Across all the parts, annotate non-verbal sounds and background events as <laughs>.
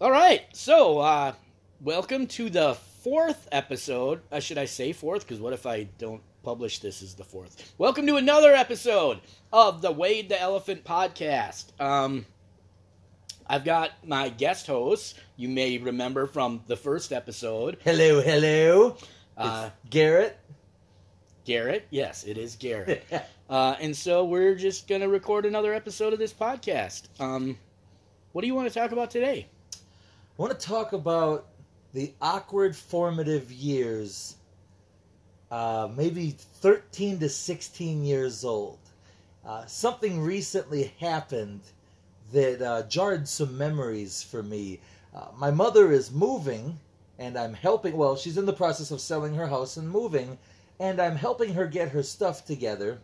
All right, so uh, welcome to the fourth episode. Uh, should I say fourth? Because what if I don't publish this as the fourth? Welcome to another episode of the Wade the Elephant podcast. Um, I've got my guest host. You may remember from the first episode, Hello, hello. uh, Garrett. Garrett. Yes, it is Garrett. <laughs> Uh, and so we're just going to record another episode of this podcast. Um, what do you want to talk about today? I want to talk about the awkward formative years, uh, maybe 13 to 16 years old. Uh, something recently happened that uh, jarred some memories for me. Uh, my mother is moving, and I'm helping. Well, she's in the process of selling her house and moving, and I'm helping her get her stuff together.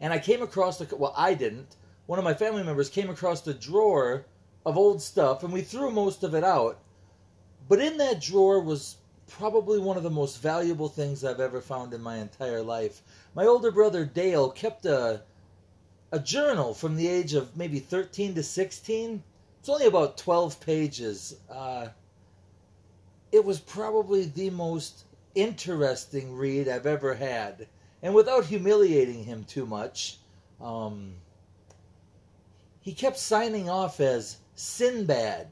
And I came across the. Well, I didn't. One of my family members came across the drawer of old stuff, and we threw most of it out. But in that drawer was probably one of the most valuable things I've ever found in my entire life. My older brother Dale kept a a journal from the age of maybe 13 to 16. It's only about 12 pages. Uh, it was probably the most interesting read I've ever had. And without humiliating him too much, um, he kept signing off as Sinbad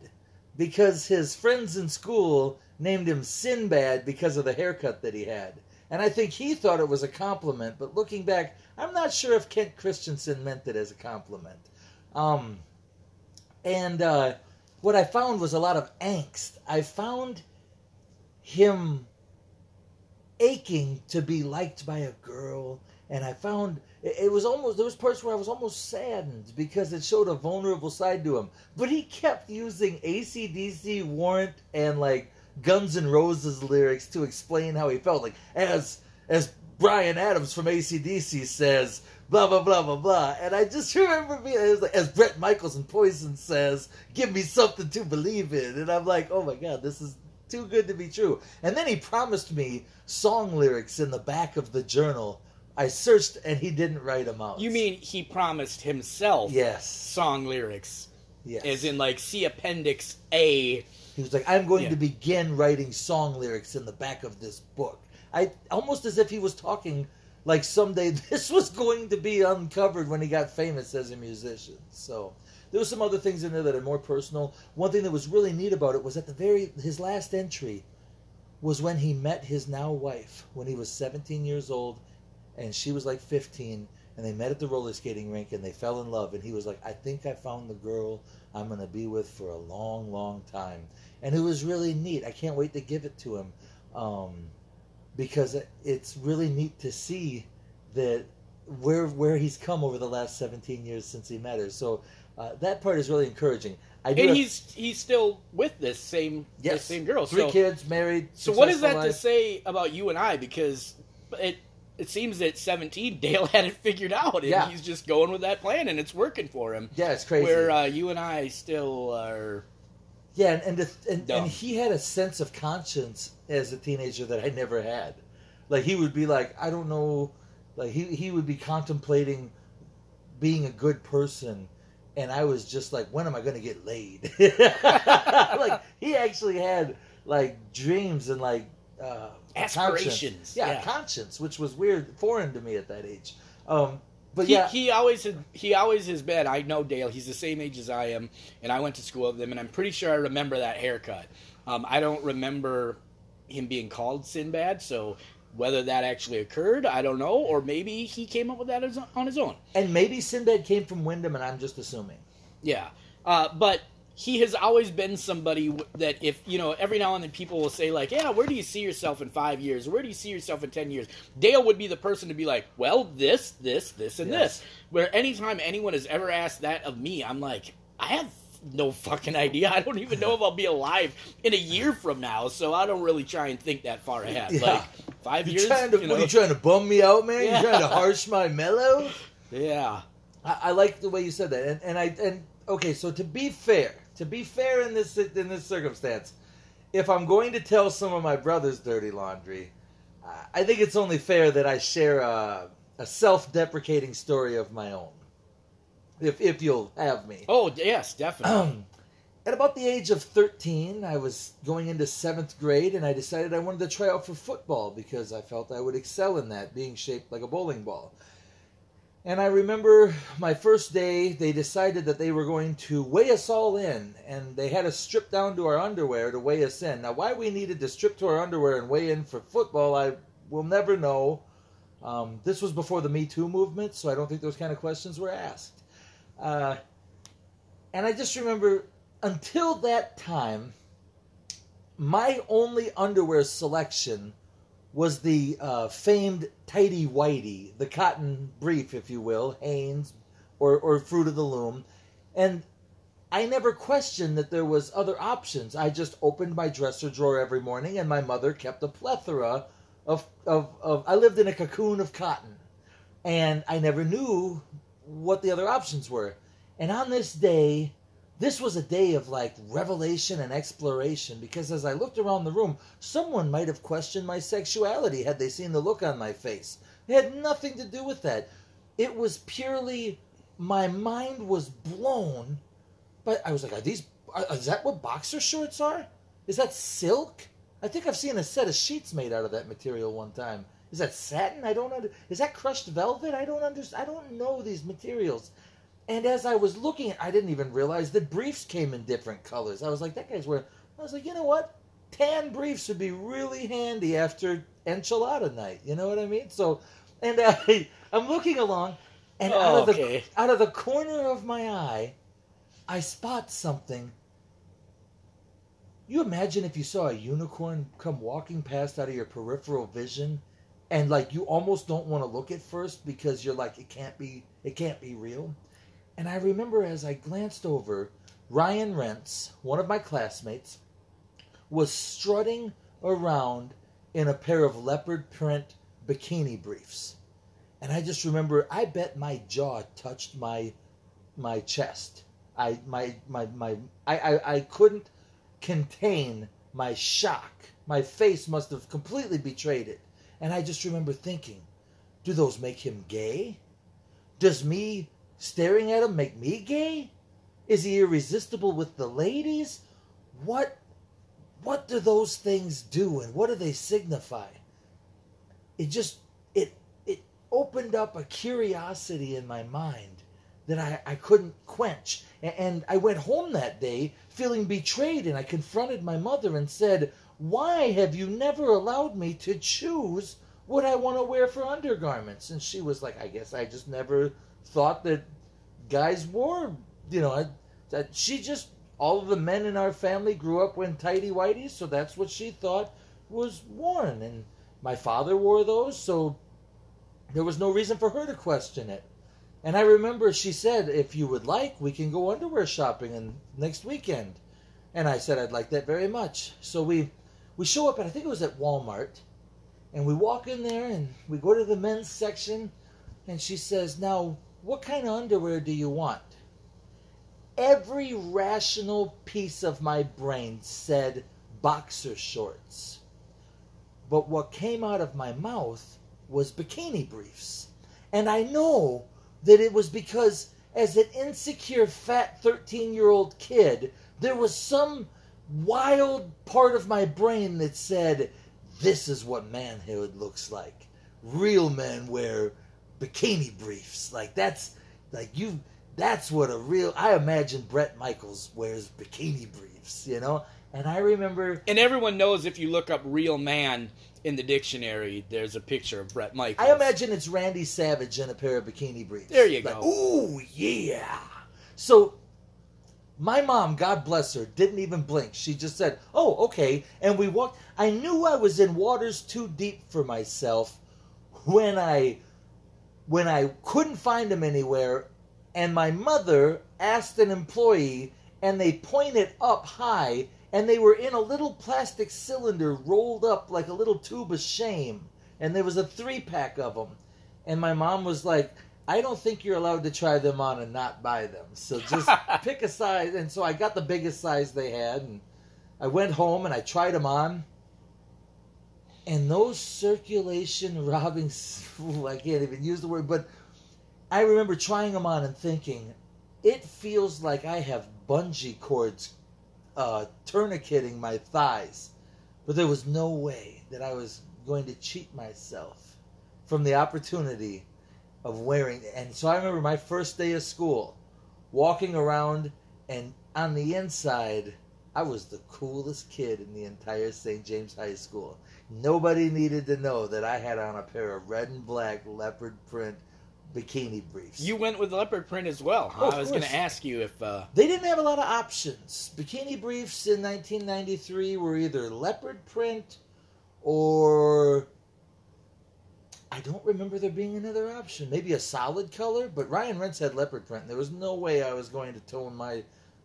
because his friends in school named him Sinbad because of the haircut that he had. And I think he thought it was a compliment, but looking back, I'm not sure if Kent Christensen meant it as a compliment. Um, and uh, what I found was a lot of angst. I found him aching to be liked by a girl, and I found it, was almost there was parts where I was almost saddened because it showed a vulnerable side to him. But he kept using ACDC, Warrant, and like Guns N' Roses lyrics to explain how he felt. Like as as Brian Adams from ACDC says, blah blah blah blah blah. And I just <laughs> remember being it was like, as Bret Michaels and Poison says, "Give me something to believe in." And I'm like, oh my god, this is too good to be true. And then he promised me song lyrics in the back of the journal. I searched and he didn't write them out. You mean he promised himself yes? song lyrics? Yes. As in, like, see Appendix A. He was like, I'm going Yeah. to begin writing song lyrics in the back of this book. I almost as if he was talking like someday <laughs> this was going to be uncovered when he got famous as a musician. So there was some other things in there that are more personal. One thing that was really neat about it was at the very his last entry was when he met his now wife when he was 17 years old and she was like 15 and they met at the roller skating rink and they fell in love and he was like I think I found the girl I'm going to be with for a long long time. And it was really neat. I can't wait to give it to him um, because it's really neat to see that where where he's come over the last 17 years since he met her. So uh, that part is really encouraging I do And have- he's he's still with this same this same girl. three so, kids married so what is that to say about you and I? Because it it seems that 17, <laughs> Dale had it figured out, and Yeah. he's just going with that plan, and it's working for him. yeah it's crazy Where uh, you and I still are. Yeah, and and, to, and, and he had a sense of conscience as a teenager that I never had. Like he would be like, I don't know, like he he would be contemplating being a good person, and I was just like, when am I going to get laid? <laughs> like he actually had like dreams and like uh, Aspirations. Yeah, yeah. conscience, which was weird, foreign to me at that age. Um, but he, yeah, he always had, he always has been. I know Dale. He's the same age as I am, and I went to school with him, and I'm pretty sure I remember that haircut. Um, I don't remember him being called Sinbad, so whether that actually occurred, I don't know, or maybe he came up with that as, on his own. and maybe Sinbad came from Wyndham, and I'm just assuming. Yeah, uh, but he has always been somebody that if you know every now and then people will say like, yeah, where do you see yourself in five years? Where do you see yourself in ten years? Dale would be the person to be like, well, this, this, this, and Yes. this. Where anytime anyone has ever asked that of me, I'm like, I have no fucking idea. I don't even know if I'll be alive in a year from now, so I don't really try and think that far ahead. Yeah. Like five You years, trying to? you What are you trying to bum me out, man? Yeah. You trying to harsh my mellow? yeah, I, I like the way you said that, and, and I and okay. So to be fair, to be fair in this in this circumstance, if I'm going to tell some of my brother's dirty laundry, I- I think it's only fair that I share a, a self-deprecating story of my own, if if you'll have me. Oh yes, definitely. <clears throat> At about the age of 13, I was going into seventh grade, and I decided I wanted to try out for football because I felt I would excel in that, being shaped like a bowling ball. And I remember my first day, they decided that they were going to weigh us all in, and they had us strip down to our underwear to weigh us in. Now, why we needed to strip to our underwear and weigh in for football, I will never know. Um, this was before the Me Too movement, so I don't think those kind of questions were asked. Uh, and I just remember until that time, my only underwear selection was the uh, famed tidy whitey, the cotton brief, if you will, Hanes or, or Fruit of the Loom. And I never questioned that there was other options. I just opened my dresser drawer every morning, and my mother kept a plethora of, of, of I lived in a cocoon of cotton. And I never knew what the other options were. And on this day, this was a day of like revelation and exploration because as I looked around the room, someone might have questioned my sexuality had they seen the look on my face. It had nothing to do with that. It was purely my mind was blown. But I was like, are these? Is that what boxer shorts are? Is that silk? I think I've seen a set of sheets made out of that material one time. Is that satin? I don't under. Is that crushed velvet? I don't understand. I don't know these materials. And as I was looking, I didn't even realize that briefs came in different colors. I was like, that guy's wearing. I was like, you know what? Tan briefs would be really handy after enchilada night. You know what I mean? So, and <laughs> I, I'm looking along, and Oh, out of the okay. out of the corner of my eye, I spot something. You imagine if you saw a unicorn come walking past out of your peripheral vision, and like you almost don't want to look at first because you're like, it can't be, it can't be real. And I remember as I glanced over, Ryan Rentz, one of my classmates, was strutting around in a pair of leopard print bikini briefs. And I just remember I bet my jaw touched my my chest. I my my my I, I, I couldn't contain my shock. My face must have completely betrayed it. And I just remember thinking, do those make him gay? Does me staring at him make me gay? Is he irresistible with the ladies? What what do those things do and what do they signify? It just it it opened up a curiosity in my mind that I, I couldn't quench. And I went home that day feeling betrayed and I confronted my mother and said, Why have you never allowed me to choose what I want to wear for undergarments? And she was like, I guess I just never thought that guys wore, you know, that she just, all of the men in our family grew up wearing tidy whities, so that's what she thought was worn. And my father wore those, so there was no reason for her to question it. And I remember she said, if you would like, we can go underwear shopping and next weekend. And I said I'd like that very much. So we we show up, and I think it was at Walmart, and we walk in there and we go to the men's section, and she says, "Now, what kind of underwear do you want?" Every rational piece of my brain said boxer shorts. But what came out of my mouth was bikini briefs. And I know that it was because, as an insecure, fat 13 year old kid, there was some wild part of my brain that said, This is what manhood looks like. Real men wear bikini briefs. Like, that's, like, you, that's what a real, I imagine Bret Michaels wears bikini briefs, you know? And I remember And everyone knows if you look up real man in the dictionary, there's a picture of Bret Michaels. I imagine it's Randy Savage in a pair of bikini briefs. There you Like, go. Ooh, yeah. So, my mom, God bless her, didn't even blink. She just said, "Oh, okay." And we walked. I knew I was in waters too deep for myself when I when I couldn't find them anywhere, and my mother asked an employee, and they pointed up high, and they were in a little plastic cylinder rolled up like a little tube of shame, and there was a three pack of them, and my mom was like. I don't think you're allowed to try them on and not buy them. So just <laughs> pick a size. And so I got the biggest size they had, and I went home and I tried them on. And those circulation <laughs> robbing, <laughs> I can't even use the word, but I remember trying them on and thinking, it feels like I have bungee cords uh, tourniqueting my thighs. But there was no way that I was going to cheat myself from the opportunity of wearing. And so I remember my first day of school, walking around, and on the inside, I was the coolest kid in the entire St. James High School. Nobody needed to know that I had on a pair of red and black leopard print bikini briefs. You went with leopard print as well. Huh? Oh, I was going to ask you if. Uh, They didn't have a lot of options. Bikini briefs in 1993 were either leopard print or I don't remember there being another option. Maybe a solid color, but Ryan Rentz had leopard print. And there was no way I was going to tone my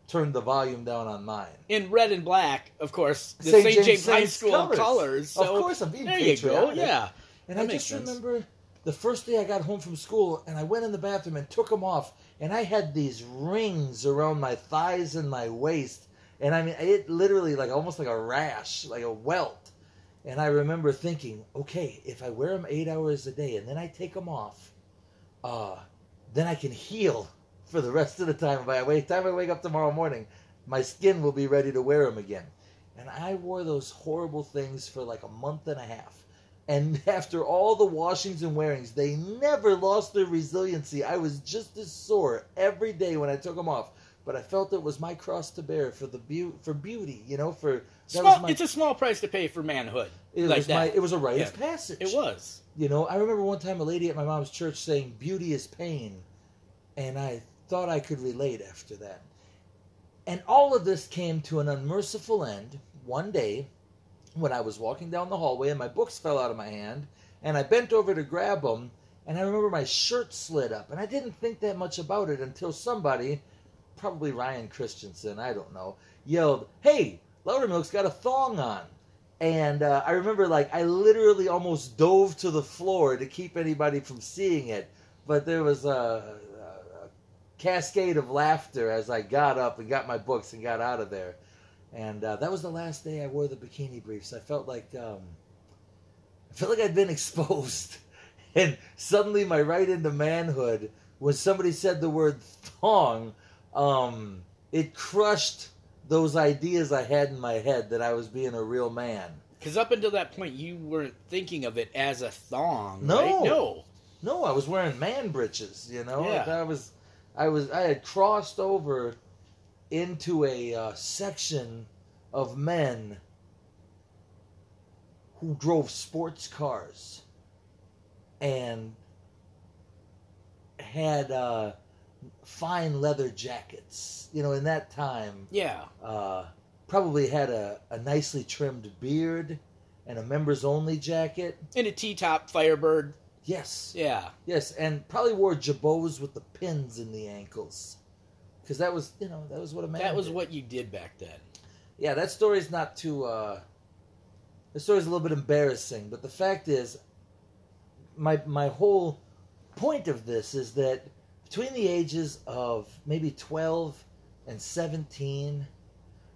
turn the volume down on mine. in red and black, of course, the St. James James, High School colors. colors. so of course, I'm being there you go. patriotic. Yeah. And That I just sense. remember the first day I got home from school and I went in the bathroom and took them off and I had these rings around my thighs and my waist and I mean it literally like almost like a rash, like a welt. And I remember thinking, okay, if I wear them 8 hours a day and then I take them off, uh then I can heal for the rest of the time. By the time I wake up tomorrow morning, my skin will be ready to wear them again. And I wore those horrible things for like a month and a half. And <laughs> after all the washings and wearings, they never lost their resiliency. I was just as sore every day when I took them off. But I felt it was my cross to bear for the beau- for beauty, you know, for that Small, was my it's a small price to pay for manhood. it like was that. my it was a rite Yeah. of passage. It was. You know, I remember one time a lady at my mom's church saying, Beauty is pain. And I thought I could relate after that. And all of this came to an unmerciful end one day when I was walking down the hallway and my books fell out of my hand. And I bent over to grab them. And I remember my shirt slid up. And I didn't think that much about it until somebody, probably Ryan Christensen, I don't know, yelled, Hey, Loudermilk's got a thong on. And uh, I remember, like, I literally almost dove to the floor to keep anybody from seeing it. But there was a, a cascade of laughter as I got up and got my books and got out of there. And uh, that was the last day I wore the bikini briefs. I felt like um, I felt like I'd been <laughs> exposed, and suddenly my right into manhood. When somebody said the word thong, um, it crushed those ideas I had in my head that I was being a real man. Because up until that point, you weren't thinking of it as a thong. No. right? No. No, I was wearing man breeches. You know, Yeah. Like, I was, I was, I had crossed over into a uh, section of men who drove sports cars and had uh, fine leather jackets. You know, in that time, Yeah. uh, probably had a, a nicely trimmed beard and a members only jacket. In a T-top Firebird. Yes. Yeah. Yes, and probably wore jabots with the pins in the ankles, because that was, you know, that was what a man. That was did. what you did back then. Yeah, that story's not too. uh The story's a little bit embarrassing, but the fact is, my my whole point of this is that between the ages of maybe twelve and seventeen,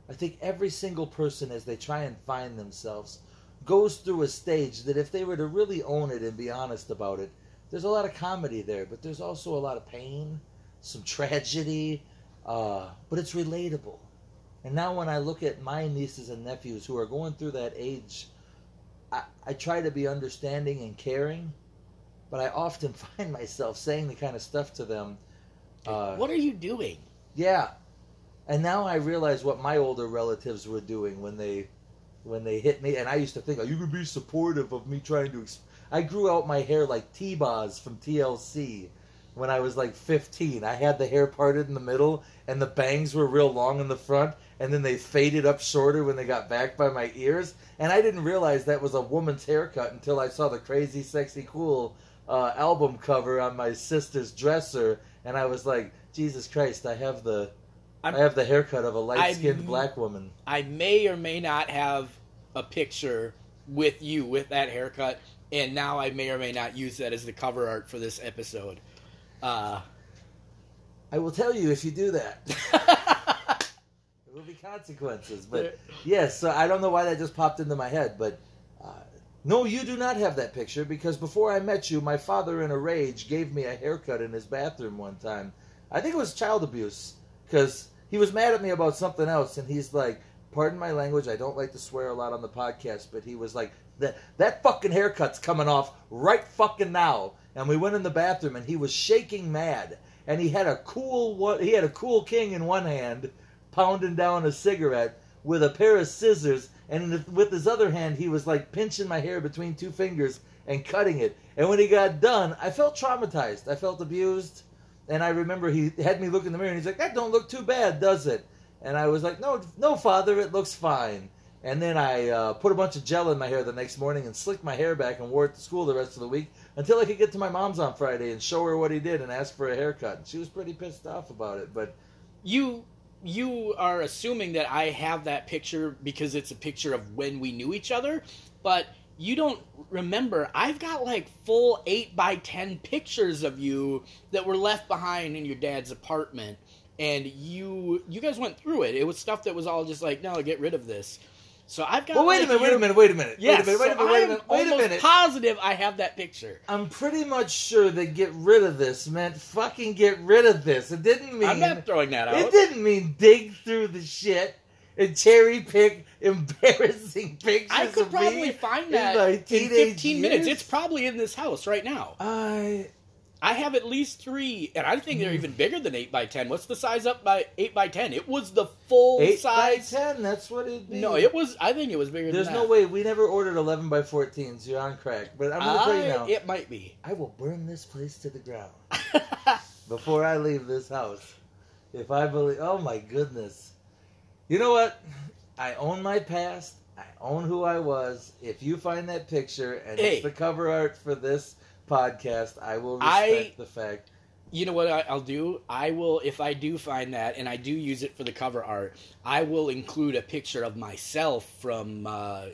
I think every single person, as they try and find themselves, goes through a stage that if they were to really own it and be honest about it, there's a lot of comedy there, but there's also a lot of pain, some tragedy, uh, but it's relatable. And now when I look at my nieces and nephews who are going through that age, I, I try to be understanding and caring, but I often <laughs> find myself saying the kind of stuff to them. Uh, what are you doing? yeah. And now I realize what my older relatives were doing when they when they hit me and I used to think, "Are you to be supportive of me trying to ex-? I grew out my hair like T-Boz from TLC when I was like 15. I had the hair parted in the middle and the bangs were real long in the front and then they faded up shorter when they got back by my ears and I didn't realize that was a woman's haircut until I saw the Crazy Sexy Cool uh, album cover on my sister's dresser and I was like, Jesus Christ, I have the I'm- I have the haircut of a light-skinned black woman. I may or may not have a picture with you with that haircut, and now I may or may not use that as the cover art for this episode. Uh, I will tell you if you do that. <laughs> There will be consequences. But yes, so I don't know why that just popped into my head, but No, you do not have that picture because before I met you, my father, in a rage, gave me a haircut in his bathroom one time. I think it was child abuse because he was mad at me about something else, and he's like, "Pardon my language. I don't like to swear a lot on the podcast, but he was like, that that fucking haircut's coming off right fucking now." And we went in the bathroom, and he was shaking mad, and he had a cool. He had a Kool King in one hand, pounding down a cigarette with a pair of scissors and with his other hand he was like pinching my hair between two fingers and cutting it. And when he got done i felt traumatized. I felt abused. And i remember he had me look in the mirror and he's like that don't look too bad does it? And i was like no no father it looks fine. And then i uh, put a bunch of gel in my hair the next morning and slicked my hair back and wore it to school the rest of the week until i could get to my mom's on friday and show her what he did and ask for a haircut. And she was pretty pissed off about it but You you are assuming that I have that picture because it's a picture of when we knew each other, but you don't remember. I've got like full eight by ten pictures of you that were left behind in your dad's apartment, and you you guys went through it. It was stuff that was all just like, no, get rid of this. So I've got. well wait a like, minute wait a minute wait a minute Yes, wait a minute wait a minute wait a I'm minute wait a minute positive I have that picture. I'm pretty much sure that get rid of this meant fucking get rid of this. It didn't mean I'm not throwing that out. it didn't mean dig through the shit and cherry pick embarrassing <laughs> pictures. I could probably find in that in teenage 15 minutes. It's probably in this house right now. I I have at least three, and I think they're even bigger than eight by ten. What's the size up by eight by ten? It was the full eight size. by ten. That's what it'd. No, it was. I think it was bigger. There's than no that. way we never ordered eleven by 14s. You're on crack. But I'm gonna tell you now. It might be. I will burn this place to the ground <laughs> before I leave this house. If I believe, oh my goodness, you know what? I own my past. I own who I was. If you find that picture and Hey. it's the cover art for this podcast, I will I- respect the fact. you know what I, I'll do? I will, if I do find that, and I do use it for the cover art, I will include a picture of myself from uh,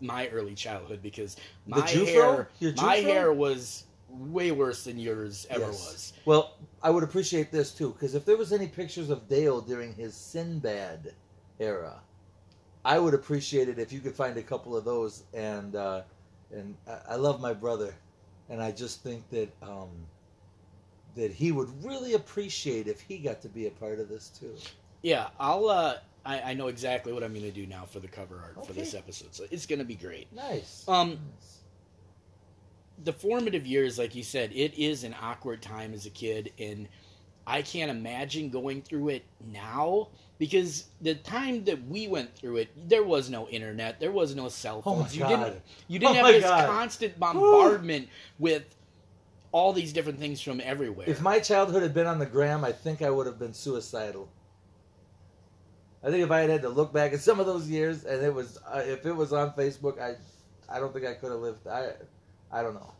my early childhood because my hair, my hair was way worse than yours ever Yes. was. Well, I would appreciate this too, because if there was any pictures of Dale during his Sinbad era, I would appreciate it if you could find a couple of those. And uh, and I, I love my brother, and I just think that um, that he would really appreciate if he got to be a part of this too. Yeah, I'll. Uh, I, I know exactly what I'm going to do now for the cover art for this episode, so it's going to be great. Nice. Um, Nice. the formative years, like you said, it is an awkward time as a kid, and I can't imagine going through it now because the time that we went through it, there was no internet, there was no cell Oh phones. you God. didn't, you didn't Oh have this God. constant bombardment with all these different things from everywhere. If my childhood had been on the gram, I think I would have been suicidal. I think if I had had to look back at some of those years, and it was uh, if it was on Facebook, I, I don't think I could have lived. I, I don't know.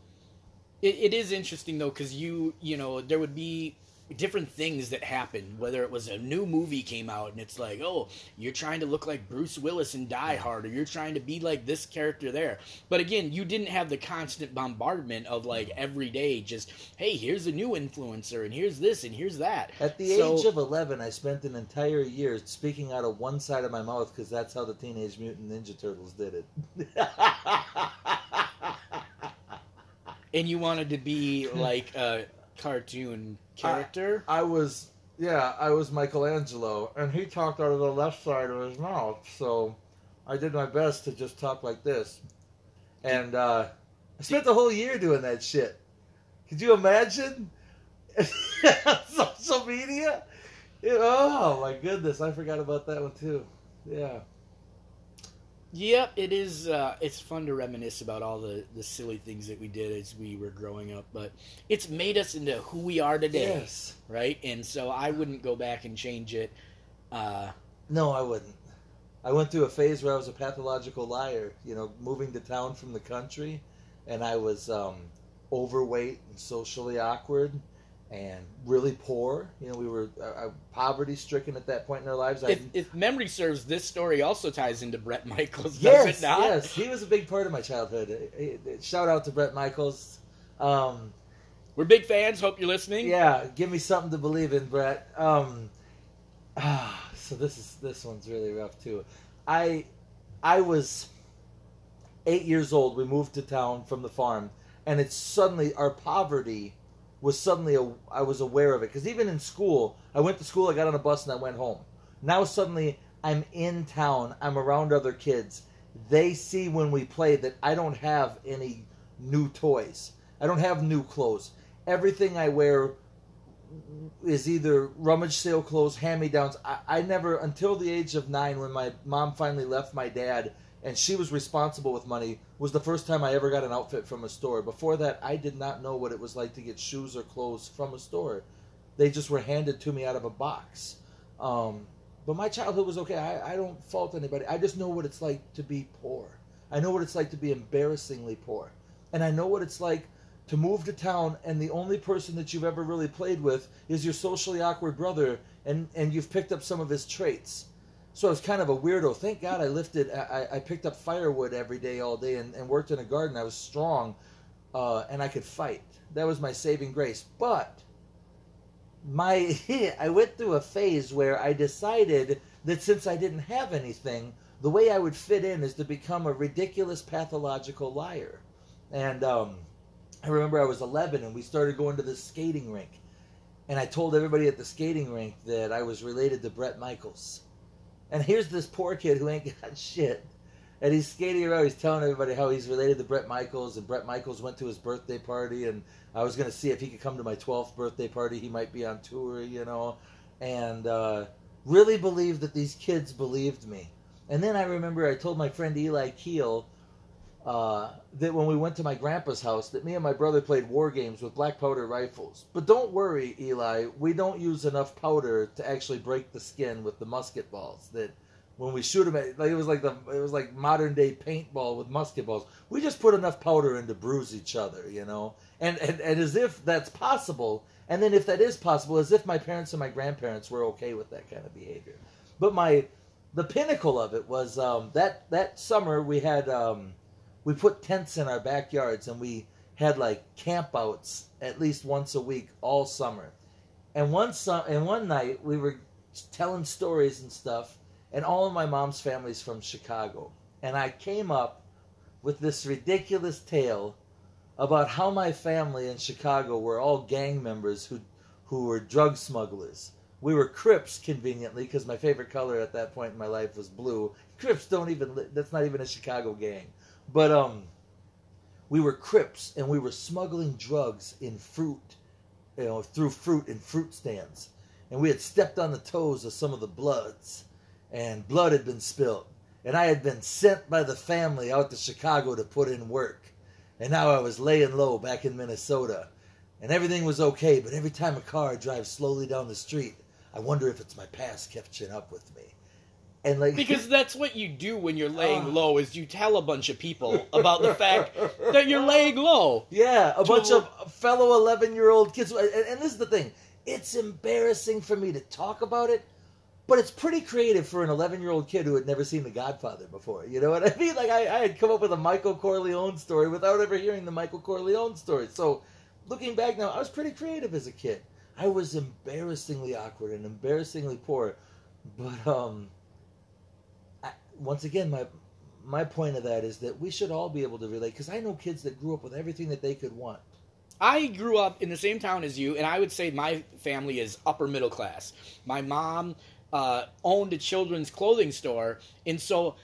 It, it is interesting though, because you you know there would be different things that happen. Whether it was a new movie came out and it's like, oh, you're trying to look like Bruce Willis in Die Hard, or you're trying to be like this character there. But again, you didn't have the constant bombardment of like every day, just hey, here's a new influencer, and here's this, and here's that. At the So- age of eleven, I spent an entire year speaking out of one side of my mouth because that's how the Teenage Mutant Ninja Turtles did it. <laughs> And you wanted to be like a cartoon character. I was, yeah, I was Michelangelo, and he talked out of the left side of his mouth, so I did my best to just talk like this. And uh, I spent the whole year doing that shit. Could you imagine? <laughs> Social media? Yeah, oh my goodness, I forgot about that one too. Yeah. Yep, it is. Uh, it's fun to reminisce about all the, the silly things that we did as we were growing up, but it's made us into who we are today, Yes. right? And so I wouldn't go back and change it. Uh, No, I wouldn't. I went through a phase where I was a pathological liar, you know, moving to town from the country, and I was um, overweight and socially awkward and really poor. You know, we were uh, uh, poverty stricken at that point in our lives. If, if memory serves, this story also ties into Bret Michaels, does yes, it not? yes, he was a big part of my childhood. Uh, uh, Shout out to Bret Michaels. Um, We're big fans. Hope you're listening. Yeah, give me something to believe in, Brett. Um, ah, so this is this one's really rough too. I I was eight years old, we moved to town from the farm, and it's suddenly our poverty was suddenly a, I was aware of it because even in school, I went to school, I got on a bus, and I went home. Now suddenly I'm in town, I'm around other kids. They see when we play that I don't have any new toys. I don't have new clothes. Everything I wear is either rummage sale clothes, hand me downs. I, I never, until the age of nine, when my mom finally left my dad and she was responsible with money, was the first time I ever got an outfit from a store. Before that, I did not know what it was like to get shoes or clothes from a store. They just were handed to me out of a box. Um, but my childhood was okay. I, I don't fault anybody. I just know what it's like to be poor. I know what it's like to be embarrassingly poor. And I know what it's like to move to town and the only person that you've ever really played with is your socially awkward brother and, and you've picked up some of his traits. So I was kind of a weirdo. Thank God I lifted, I, I picked up firewood every day, all day, and, and worked in a garden. I was strong uh, and I could fight. That was my saving grace. But my <laughs> I went through a phase where I decided that since I didn't have anything, the way I would fit in is to become a ridiculous pathological liar. And um, I remember I was 11 and we started going to the skating rink. And I told everybody at the skating rink that I was related to Bret Michaels. And here's this poor kid who ain't <laughs> got shit. And he's skating around, he's telling everybody how he's related to Bret Michaels, and Bret Michaels went to his birthday party, and I was going to see if he could come to my 12th birthday party. He might be on tour, you know. And uh, really believed that these kids believed me. And then I remember I told my friend Eli Keel uh, that when we went to my grandpa's house, that me and my brother played war games with black powder rifles. But don't worry, Eli, we don't use enough powder to actually break the skin with the musket balls. That when we shoot them, at, like it was like the it was like modern day paintball with musket balls. We just put enough powder in to bruise each other, you know. And and, and as if that's possible, and then if that is possible, as if my parents and my grandparents were okay with that kind of behavior. But my the pinnacle of it was um, that that summer we had. Um, we put tents in our backyards and we had like campouts at least once a week all summer. And one su- and one night we were telling stories and stuff, and all of my mom's family's from Chicago, and I came up with this ridiculous tale about how my family in Chicago were all gang members who who were drug smugglers. We were Crips conveniently because my favorite color at that point in my life was blue. Crips don't even that's not even a Chicago gang. But um, we were Crips and we were smuggling drugs in fruit, you know, through fruit in fruit stands, and we had stepped on the toes of some of the Bloods, and blood had been spilled, and I had been sent by the family out to Chicago to put in work, and now I was laying low back in Minnesota, and everything was okay. But every time a car drives slowly down the street, I wonder if it's my past catching up with me. And like Because <laughs> that's what you do when you're laying Oh. low is you tell a bunch of people about the fact that you're laying low. Yeah, a bunch of fellow 11 year old kids. And, and this is the thing it's embarrassing for me to talk about it, but it's pretty creative for an 11 year old kid who had never seen The Godfather before. You know what I <laughs> mean? Like, I, I had come up with a Michael Corleone story without ever hearing the Michael Corleone story. So, looking back now, I was pretty creative as a kid. I was embarrassingly awkward and embarrassingly poor. But, um, once again, my my point of that is that we should all be able to relate because I know kids that grew up with everything that they could want. I grew up in the same town as you, and I would say my family is upper middle class. My mom uh, owned a children's clothing store, and so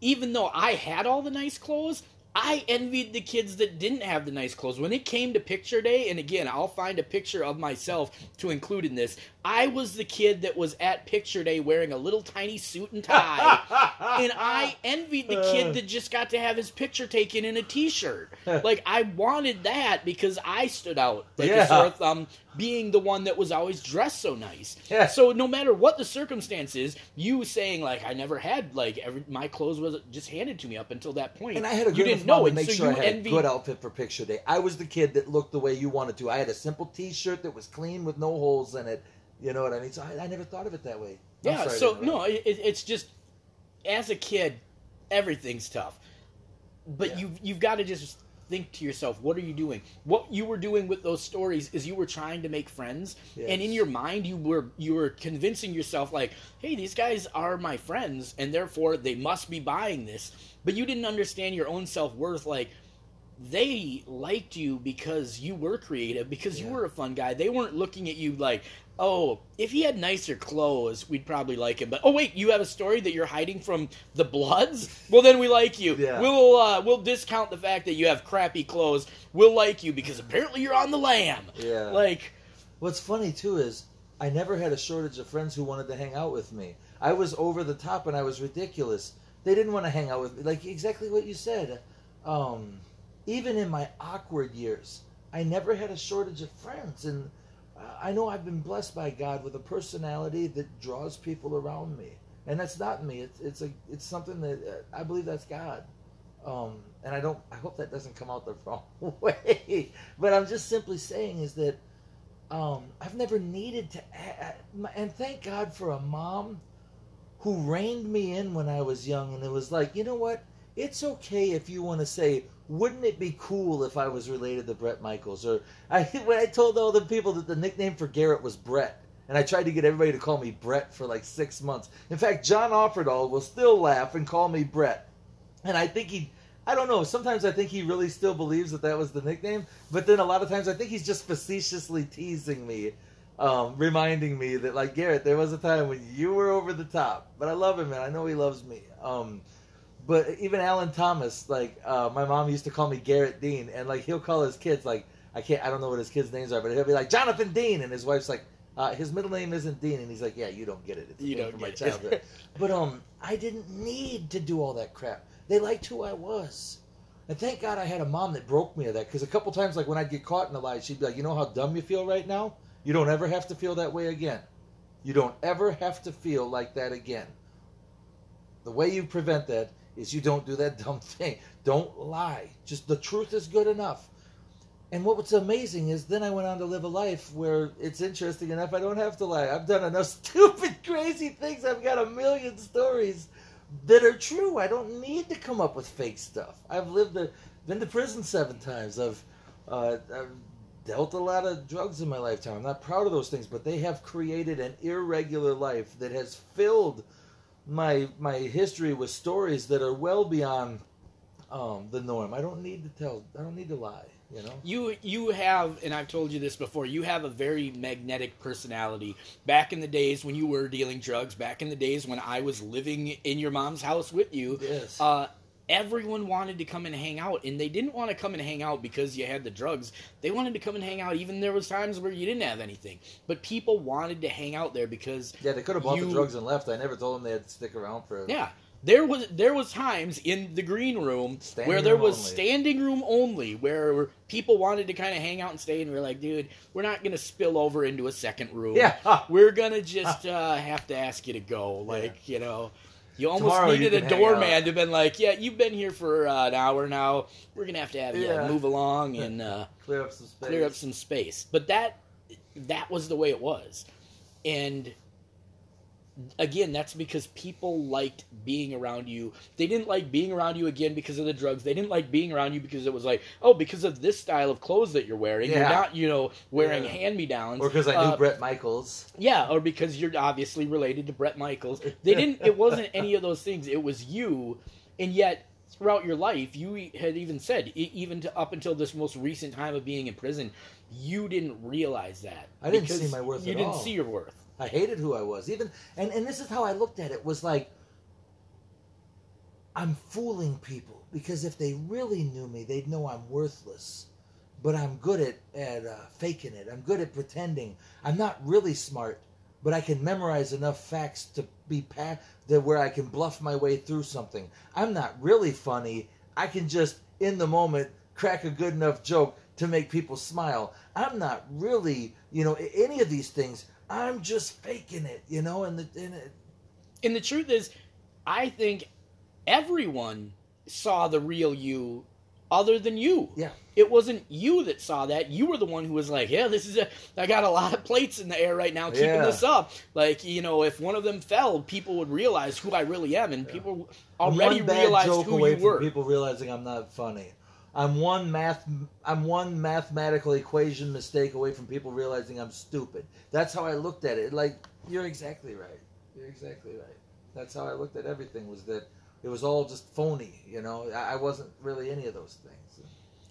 even though I had all the nice clothes, I envied the kids that didn't have the nice clothes. When it came to picture day, and again, I'll find a picture of myself to include in this, I was the kid that was at picture day wearing a little tiny suit and tie. <laughs> and I envied the kid that just got to have his picture taken in a t-shirt. <laughs> Like I wanted that because I stood out like Yeah. a sore thumb, being the one that was always dressed so nice. Yeah. So no matter what the circumstances, you saying like I never had like every my clothes was just handed to me up until that point. And I had a you didn't know it, to make so sure you I had envied. a good outfit for picture day. I was the kid that looked the way you wanted to. I had a simple T-shirt that was clean with no holes in it. You know what I mean? So I, I never thought of it that way. I'm yeah. sorry So no, it, it- it's just as a kid, everything's tough, but Yeah. you you've got to just think to yourself, what are you doing? What you were doing with those stories is you were trying to make friends, Yes. and in your mind you were you were convincing yourself like, hey, these guys are my friends, and therefore they must be buying this. But you didn't understand your own self worth, like. They liked you because you were creative, because you were a fun guy. They weren't looking at you like, oh, if he had nicer clothes, we'd probably like him. But oh wait, you have a story that you're hiding from the Bloods? <laughs> Well, then we like you. Yeah. We'll uh, we'll discount the fact that you have crappy clothes. We'll like you because apparently you're on the lam. Yeah. Like, What's funny too is I never had a shortage of friends who wanted to hang out with me. I was over the top and I was ridiculous. They didn't want to hang out with me. Like exactly what you said. Um, even in my awkward years, I never had a shortage of friends, and uh, I know I've been blessed by God with a personality that draws people around me. And that's not me. It's it's a it's something that uh, I believe that's God. Um, and I don't. I hope that doesn't come out the <laughs> wrong way. But I'm just simply saying is that um, I've never needed to, and thank God for a mom who reined me in when I was young, and it was like, you know what? It's okay if you want to say, wouldn't it be cool if I was related to Bret Michaels? Or I, <laughs> when I told all the people that the nickname for Garrett was Brett, and I tried to get everybody to call me Brett for like six months. In fact, John Offerdahl will still laugh and call me Brett, and I think he. I don't know. Sometimes I think he really still believes that that was the nickname, but then a lot of times I think he's just facetiously teasing me, um, reminding me that like Garrett, there was a time when you were over the top. But I love him, and I know he loves me. Um, but even Alan Thomas, like uh, my mom used to call me Garrett Dean, and like he'll call his kids like I can't, I don't know what his kids' names are, but he'll be like Jonathan Dean, and his wife's like. Uh, his middle name isn't Dean, and he's like, "Yeah, you don't get it. It's You don't from my get it." childhood." <laughs> but um, I didn't need to do all that crap. They liked who I was. And thank God I had a mom that broke me of that. Because a couple times, like when I'd get caught in a lie, she'd be like, "You know how dumb you feel right now? You don't ever have to feel that way again. You don't ever have to feel like that again. The way you prevent that is you don't do that <laughs> dumb thing. Don't lie. Just the truth is good enough." And what was amazing is then I went on to live a life where it's interesting enough I don't have to lie. I've done enough <laughs> stupid, crazy things. I've got a million stories that are true. I don't need to come up with fake stuff. I've lived a, been to prison seven times. I've, uh, I've dealt a lot of drugs in my lifetime. I'm not proud of those things, but they have created an irregular life that has filled my my history with stories that are well beyond um, the norm. I don't need to tell. I don't need to lie. You know. you you have, and I've told you this before. You have a very magnetic personality. Back in the days when you were dealing drugs, back in the days when I was living in your mom's house with you, Yes. uh, everyone wanted to come and hang out, and they didn't want to come and hang out because you had the drugs. They wanted to come and hang out, even there was times where you didn't have anything. But people wanted to hang out there because yeah, they could have bought you- the drugs and left. I never told them they had to stick around for. yeah. There was there was times in the green room Standing where there was only. standing room only where people wanted to kind of hang out and stay and we are like, dude, we're not gonna spill over into a second room. Yeah. We're gonna just uh, have to ask you to go. Like, you know, you almost Tomorrow you needed a doorman to been like, yeah, you've been here for uh, an hour now. We're gonna have to have you Yeah. move along and <laughs> uh, Clear up some space. clear up some space. But that that was the way it was, and again, that's because people liked being around you. They didn't like being around you again because of the drugs. They didn't like being around you because it was like, oh, because of this style of clothes that you're wearing. Yeah. You're not, you know, wearing Yeah. hand me downs. Or because I knew Uh, Bret Michaels. yeah, or because you're obviously related to Bret Michaels. They didn't. It wasn't any of those things. It was you, and yet throughout your life, you had even said, even to up until this most recent time of being in prison, you didn't realize that. I didn't see my worth You didn't all. see your worth. I hated who I was. Even and, and this is how I looked at it was like I'm fooling people because if they really knew me, they'd know I'm worthless. But I'm good at at uh, faking it. I'm good at pretending. I'm not really smart, but I can memorize enough facts to be that where I can bluff my way through something. I'm not really funny. I can just in the moment crack a good enough joke to make people smile. I'm not really, you know, any of these things. I'm just faking it, you know, and the and it, And the truth is, I think everyone saw the real you other than you. Yeah. It wasn't you that saw that. You were the one who was like, "Yeah, this is a. I got a lot of plates in the air right now, keeping Yeah. this up. Like, you know, if one of them fell, people would realize who I really am, and people already realized who you were. people realizing I'm not funny. I'm one math I'm one mathematical equation mistake away from people realizing I'm stupid. That's how I looked at it. Like you're exactly right. You're exactly right. That's how I looked at everything. Was that it was all just phony. You know, I, I wasn't really any of those things.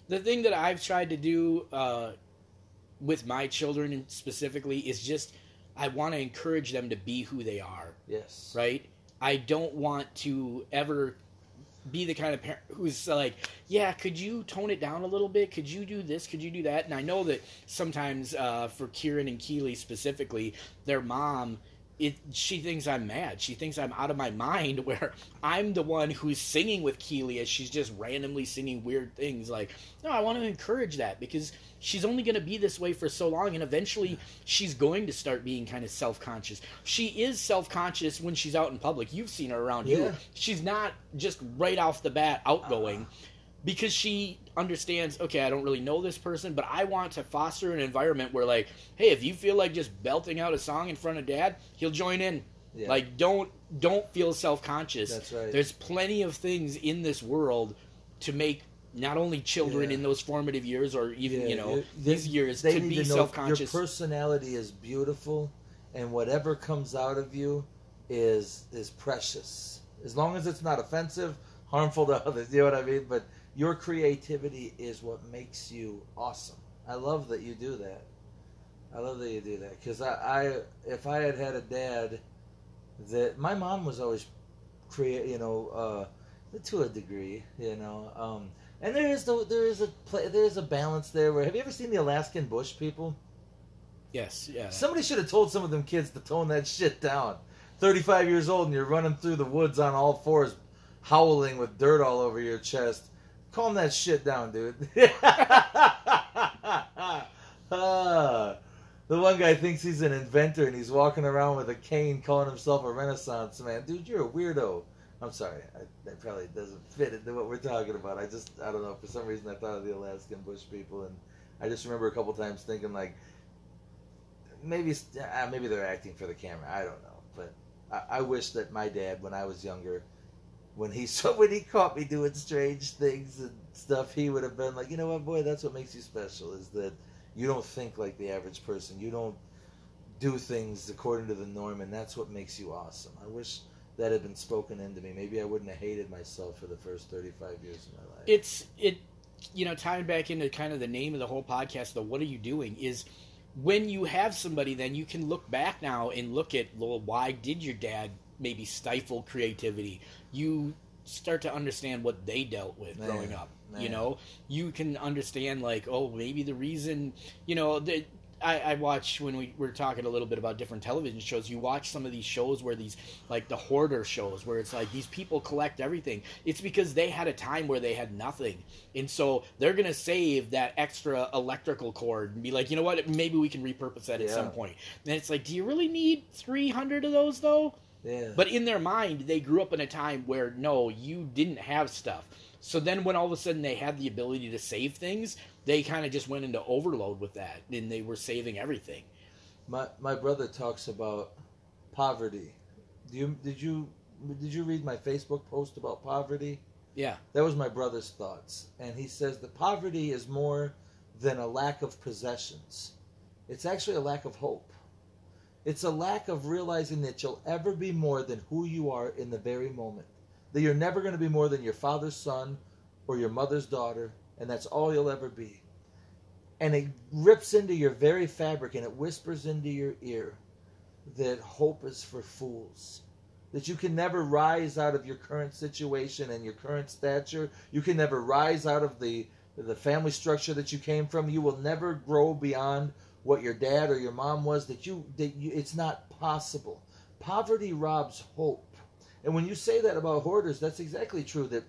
The thing that I've tried to do uh, with my children specifically is just I want to encourage them to be who they are. Yes. Right. I don't want to ever be the kind of parent who's like, yeah, could you tone it down a little bit? Could you do this? Could you do that? And I know that sometimes uh, for Kieran and Keeley specifically, their mom it she thinks I'm mad. She thinks I'm out of my mind <laughs> where I'm the one who's singing with Keeley as she's just randomly singing weird things like, "No, I want to encourage that because she's only going to be this way for so long and eventually she's going to start being kind of self-conscious. She is self-conscious when she's out in public. You've seen her around Yeah. you. She's not just right off the bat outgoing uh-huh. Because she understands okay i don't really know this person but i want to foster an environment where like hey if you feel like just belting out a song in front of dad he'll join in Yeah. like don't don't feel self-conscious That's right. there's plenty of things in this world to make not only children Yeah. in those formative years or even Yeah, you know these years they to be to self-conscious Your personality is beautiful, and whatever comes out of you is is precious. As long as it's not offensive, harmful to others. You know what I mean? But your creativity is what makes you awesome. I love that you do that. I love that you do that because I, I, if I had had a dad that my mom was always create, you know, uh, to a degree, you know. Um, and there is the, there is a pla there is a balance there. Where have you ever seen the Alaskan bush people? yes yeah Somebody should have told some of them kids to tone that shit down. Thirty-five years old and you're running through the woods on all fours, howling with dirt all over your chest. Calm that shit down, dude. Ah, <laughs> the one guy thinks he's an inventor and he's walking around with a cane calling himself a renaissance man. Dude, you're a weirdo. I'm sorry. I, that probably doesn't fit into what we're talking about. I just, I don't know. For some reason, I thought of the Alaskan bush people, and I just remember a couple times thinking like, maybe, uh, maybe they're acting for the camera. I don't know, but I, I wish that my dad, when I was younger, when he <laughs> saw when he caught me doing strange things and stuff, he would have been like, you know what, boy, that's what makes you special is that you don't think like the average person. You don't do things according to the norm, and that's what makes you awesome. I wish that had been spoken into me. Maybe I wouldn't have hated myself for the first thirty-five years of my life. it's it you know tying back into kind of the name of the whole podcast the what are you doing is when you have somebody then you can look back now and look at well why did your dad maybe stifle creativity you start to understand what they dealt with Man, growing up you know you can understand like oh maybe the reason you know that I, I watch when we were talking a little bit about different television shows. You watch some of these shows where these, like the hoarder shows, where it's like these people collect everything. It's because they had a time where they had nothing, and so they're gonna save that extra electrical cord and be like, you know what, maybe we can repurpose that at some point. And it's like, do you really need three hundred of those though? Yeah, But in their mind, they grew up in a time where no, you didn't have stuff. So then, when all of a sudden they had the ability to save things, they kind of just went into overload with that, and they were saving everything. my my brother talks about poverty. Do you did you did you read my Facebook post about poverty? Yeah, That was my brother's thoughts. And he says that poverty is more than a lack of possessions. It's actually a lack of hope. It's a lack of realizing that you'll ever be more than who you are in the very moment. That you're never going to be more than your father's son or your mother's daughter, and that's all you'll ever be. And it rips into your very fabric and it whispers into your ear that hope is for fools that you can never rise out of your current situation and your current stature. You can never rise out of the the family structure that you came from. You will never grow beyond what your dad or your mom was. That you that you, it's not possible. Poverty robs hope. And when you say that about hoarders, that's exactly true. That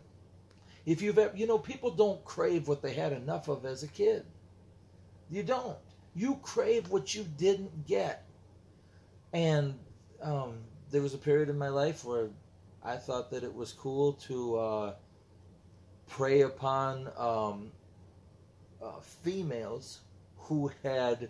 if you've you know, people don't crave what they had enough of as a kid. You don't. You crave what you didn't get. And um, there was a period in my life where I thought that it was cool to uh, prey upon um, uh, females who had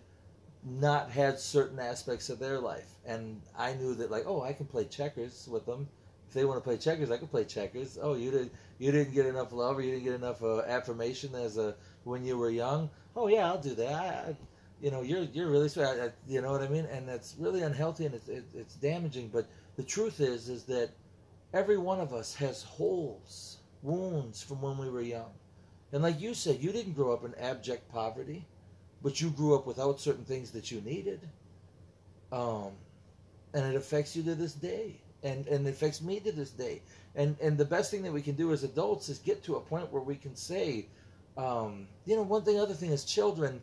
not had certain aspects of their life, and I knew that like, oh, I can play checkers with them, If they want to play checkers, I can play checkers. Oh, you did you didn't get enough love or you didn't get enough uh, affirmation as a when you were young. Oh yeah, I'll do that. I, you know, you're you're really sweet. I, I, you know what I mean? And that's really unhealthy and it's it, it's damaging. But the truth is, is that every one of us has holes, wounds from when we were young. And like you said, you didn't grow up in abject poverty, but you grew up without certain things that you needed. Um, and it affects you to this day, and and it affects me to this day. And and the best thing that we can do as adults is get to a point where we can say, um, you know, one thing, other thing as children,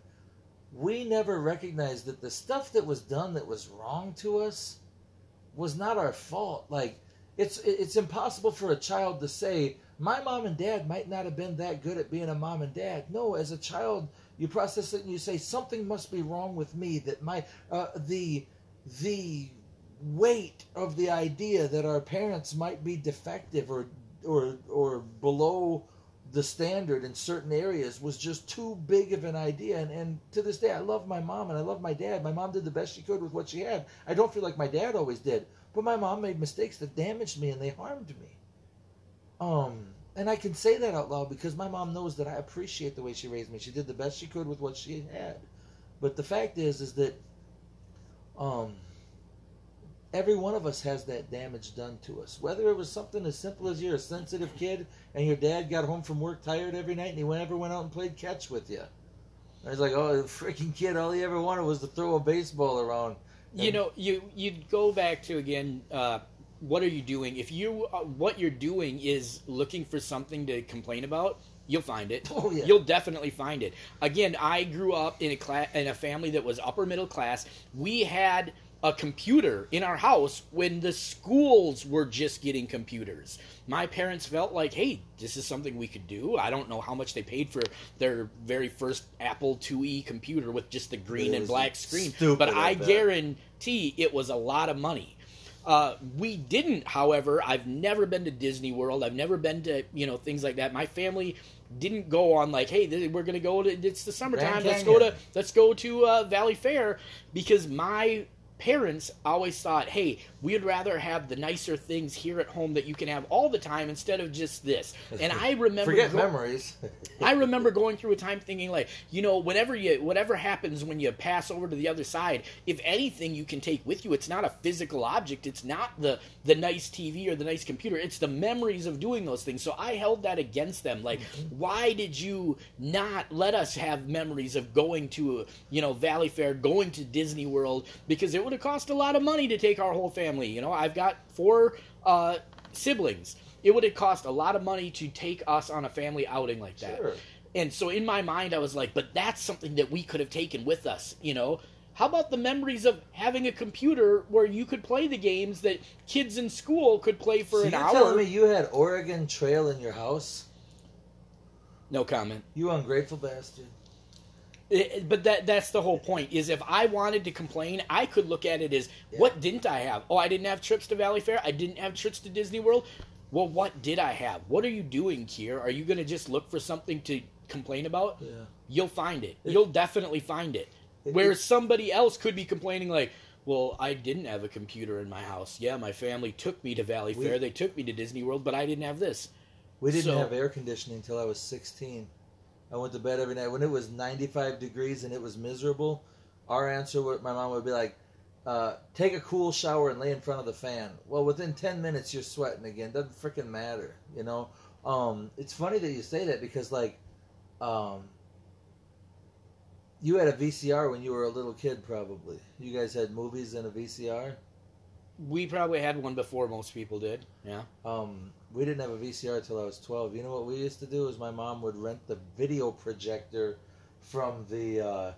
we never recognized that the stuff that was done that was wrong to us was not our fault. Like it's it's impossible for a child to say my mom and dad might not have been that good at being a mom and dad. No, as a child, you process it and you say something must be wrong with me. That my uh, the the weight of the idea that our parents might be defective or or or below the standard in certain areas was just too big of an idea. And, and to this day i love my mom and i love my dad. My mom did the best she could with what she had. I don't feel like my dad always did but my mom made mistakes that damaged me and they harmed me. Um and i can say that out loud because my mom knows that i appreciate the way she raised me she did the best she could with what she had but the fact is is that um every one of us has that damage done to us. Whether it was something as simple as you're a sensitive kid and your dad got home from work tired every night and he never went out and played catch with you. I was like, oh, the freaking kid, all he ever wanted was to throw a baseball around. And you know, you you'd go back to again. Uh, what are you doing? If you uh, what you're doing is looking for something to complain about, you'll find it. Oh, yeah. You'll definitely find it. Again, I grew up in a class in a family that was upper middle class. We had a computer in our house when the schools were just getting computers. My parents felt like, hey, this is something we could do. I don't know how much they paid for their very first Apple IIe computer with just the green and black screen. But I I guarantee it was a lot of money. Uh, we didn't, however. I've never been to Disney World. I've never been to you know things like that. My family didn't go on like, hey, th- we're gonna go to. It's the summertime. Let's go to let's go to uh, Valley Fair because my parents always thought, hey, we'd rather have the nicer things here at home that you can have all the time instead of just this. And I remember forget memories. <laughs> I remember going through a time thinking like, you know, whenever you whatever happens when you pass over to the other side, if anything you can take with you, it's not a physical object, it's not the the nice TV or the nice computer, it's the memories of doing those things. So I held that against them like, mm-hmm. why did you not let us have memories of going to, you know, Valley Fair, going to Disney World because it would have cost a lot of money to take our whole family. You know, I've got four uh siblings. It would have cost a lot of money to take us on a family outing like that. Sure. And so in my mind, I was like, but that's something that we could have taken with us, you know? How about the memories of having a computer where you could play the games that kids in school could play for so an you're hour? telling me you had Oregon Trail in your house? No comment. You ungrateful bastard. It- but that that's the whole point is if I wanted to complain, I could look at it as what didn't I have? Oh, I didn't have trips to Valley Fair. I didn't have trips to Disney World. Well, what did I have? What are you doing here? Are you going to just look for something to complain about? Yeah. You'll find it. It- You'll definitely find it. It- Whereas somebody else could be complaining like, "Well, I didn't have a computer in my house. Yeah, my family took me to Valley We- Fair. They took me to Disney World, but I didn't have this." We didn't So- have air conditioning until I was 16. I went to bed every night when it was 95 degrees and it was miserable. Our answer, would, my mom would be like, uh, "Take a cool shower and lay in front of the fan." Well, within 10 minutes, you're sweating again. Doesn't freaking matter, you know. Um, it's funny that you say that because, like, um, you had a VCR when you were a little kid, probably. You guys had movies in a VCR. We probably had one before most people did. Yeah. Um, we didn't have a VCR until I was 12. You know what we used to do is my mom would rent the video projector from the. Uh,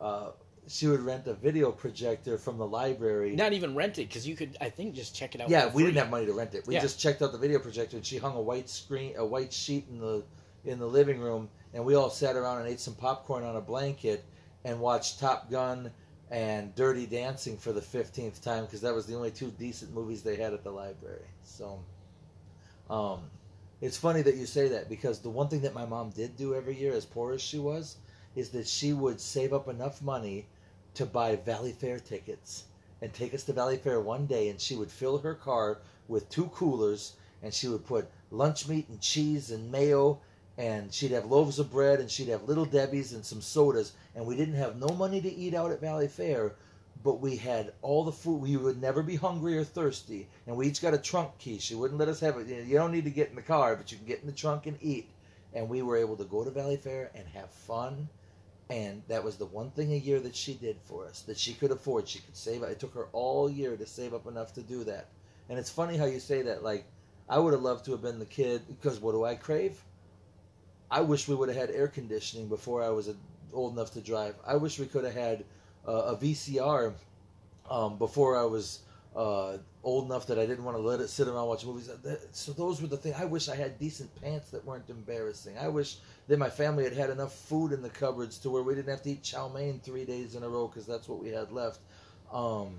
uh, she would rent a video projector from the library. Not even rented because you could, I think, just check it out. yeah, we didn't have money to rent it. We Yeah. just checked out the video projector, and she hung a white screen, a white sheet in the in the living room, and we all sat around and ate some popcorn on a blanket and watched Top Gun and Dirty Dancing for the fifteenth time because that was the only two decent movies they had at the library. So, um, it's funny that you say that because the one thing that my mom did do every year, as poor as she was, is that she would save up enough money to buy Valley Fair tickets and take us to Valley Fair one day, and she would fill her car with two coolers, and she would put lunch meat and cheese and mayo, and she'd have loaves of bread, and she'd have little Debbie's and some sodas, and we didn't have no money to eat out at Valley Fair, but we had all the food. We would never be hungry or thirsty, and we each got a trunk key. She wouldn't let us have it. You don't need to get in the car, but you can get in the trunk and eat. And we were able to go to Valley Fair and have fun. And that was the one thing a year that she did for us that she could afford. She could save. It took her all year to save up enough to do that. And it's funny how you say that. Like I would have loved to have been the kid because what do I crave? I wish we would have had air conditioning before I was old enough to drive. I wish we could have had uh, a VCR um, before I was uh, old enough that I didn't want to let it sit around watch movies. So those were the things. I wish I had decent pants that weren't embarrassing. I wish that my family had had enough food in the cupboards to where we didn't have to eat chow mein three days in a row because that's what we had left. Um,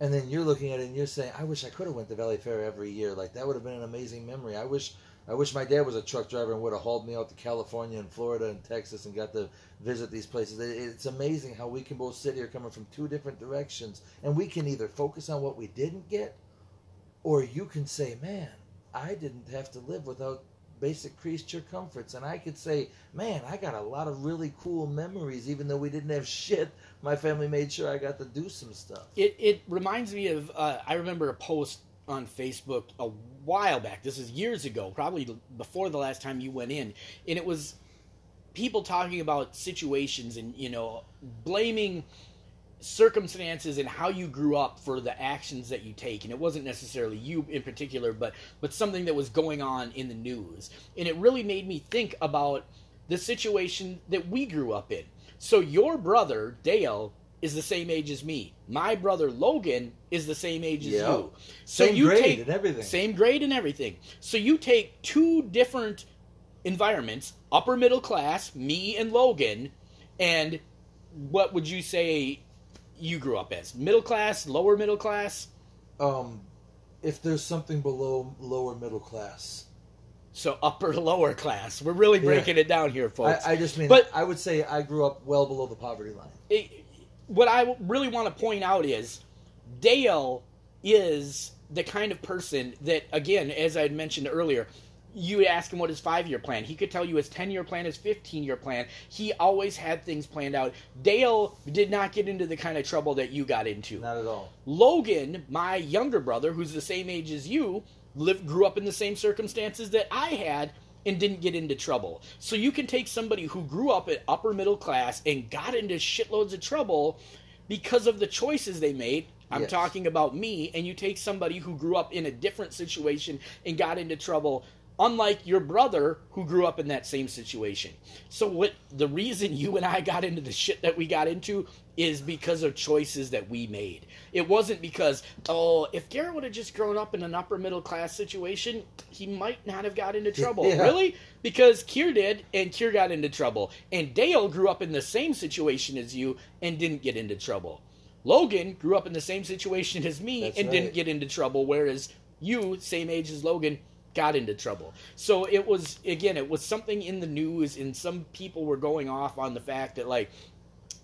and then you're looking at it and you're saying, I wish I could have went to Valley Fair every year. Like that would have been an amazing memory. I wish I wish my dad was a truck driver and would have hauled me out to California and Florida and Texas and got to visit these places. It's amazing how we can both sit here coming from two different directions and we can either focus on what we didn't get or you can say, man, I didn't have to live without basic creature comforts. And I could say, man, I got a lot of really cool memories, even though we didn't have shit. My family made sure I got to do some stuff. It, it reminds me of, uh, I remember a post on Facebook a while back. This is years ago, probably before the last time you went in, and it was people talking about situations and you know blaming circumstances and how you grew up for the actions that you take. And it wasn't necessarily you in particular but but something that was going on in the news. And it really made me think about the situation that we grew up in. So your brother Dale is the same age as me. My brother Logan is the same age as you. So same you grade take, and everything. Same grade and everything. So you take two different environments, upper middle class, me and Logan, and what would you say you grew up as? Middle class, lower middle class? Um if there's something below lower middle class. So upper lower class. We're really breaking yeah. it down here, folks. I, I, just mean, but I would say I grew up well below the poverty line. It, what I really want to point out is Dale is the kind of person that, again, as I had mentioned earlier, you ask him what his five year plan. He could tell you his 10 year plan, his 15 year plan. He always had things planned out. Dale did not get into the kind of trouble that you got into. Not at all. Logan, my younger brother, who's the same age as you, lived, grew up in the same circumstances that I had and didn't get into trouble. So you can take somebody who grew up at upper middle class and got into shitloads of trouble because of the choices they made. I'm yes. talking about me, and you take somebody who grew up in a different situation and got into trouble unlike your brother who grew up in that same situation. So what the reason you and I got into the shit that we got into is because of choices that we made. It wasn't because oh, if Garret would have just grown up in an upper middle class situation, he might not have got into <laughs> trouble. Yeah. Really? Because Kier did and Kier got into trouble. And Dale grew up in the same situation as you and didn't get into trouble. Logan grew up in the same situation as me That's and right. didn't get into trouble whereas you, same age as Logan, got into trouble. So it was again, it was something in the news, and some people were going off on the fact that like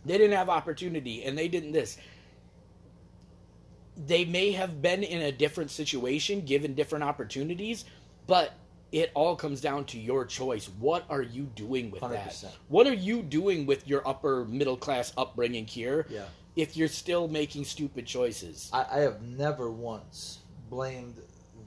they didn't have opportunity and they didn't this. They may have been in a different situation, given different opportunities, but it all comes down to your choice. What are you doing with 100%. that? What are you doing with your upper middle class upbringing here? Yeah. If you're still making stupid choices, I, I have never once blamed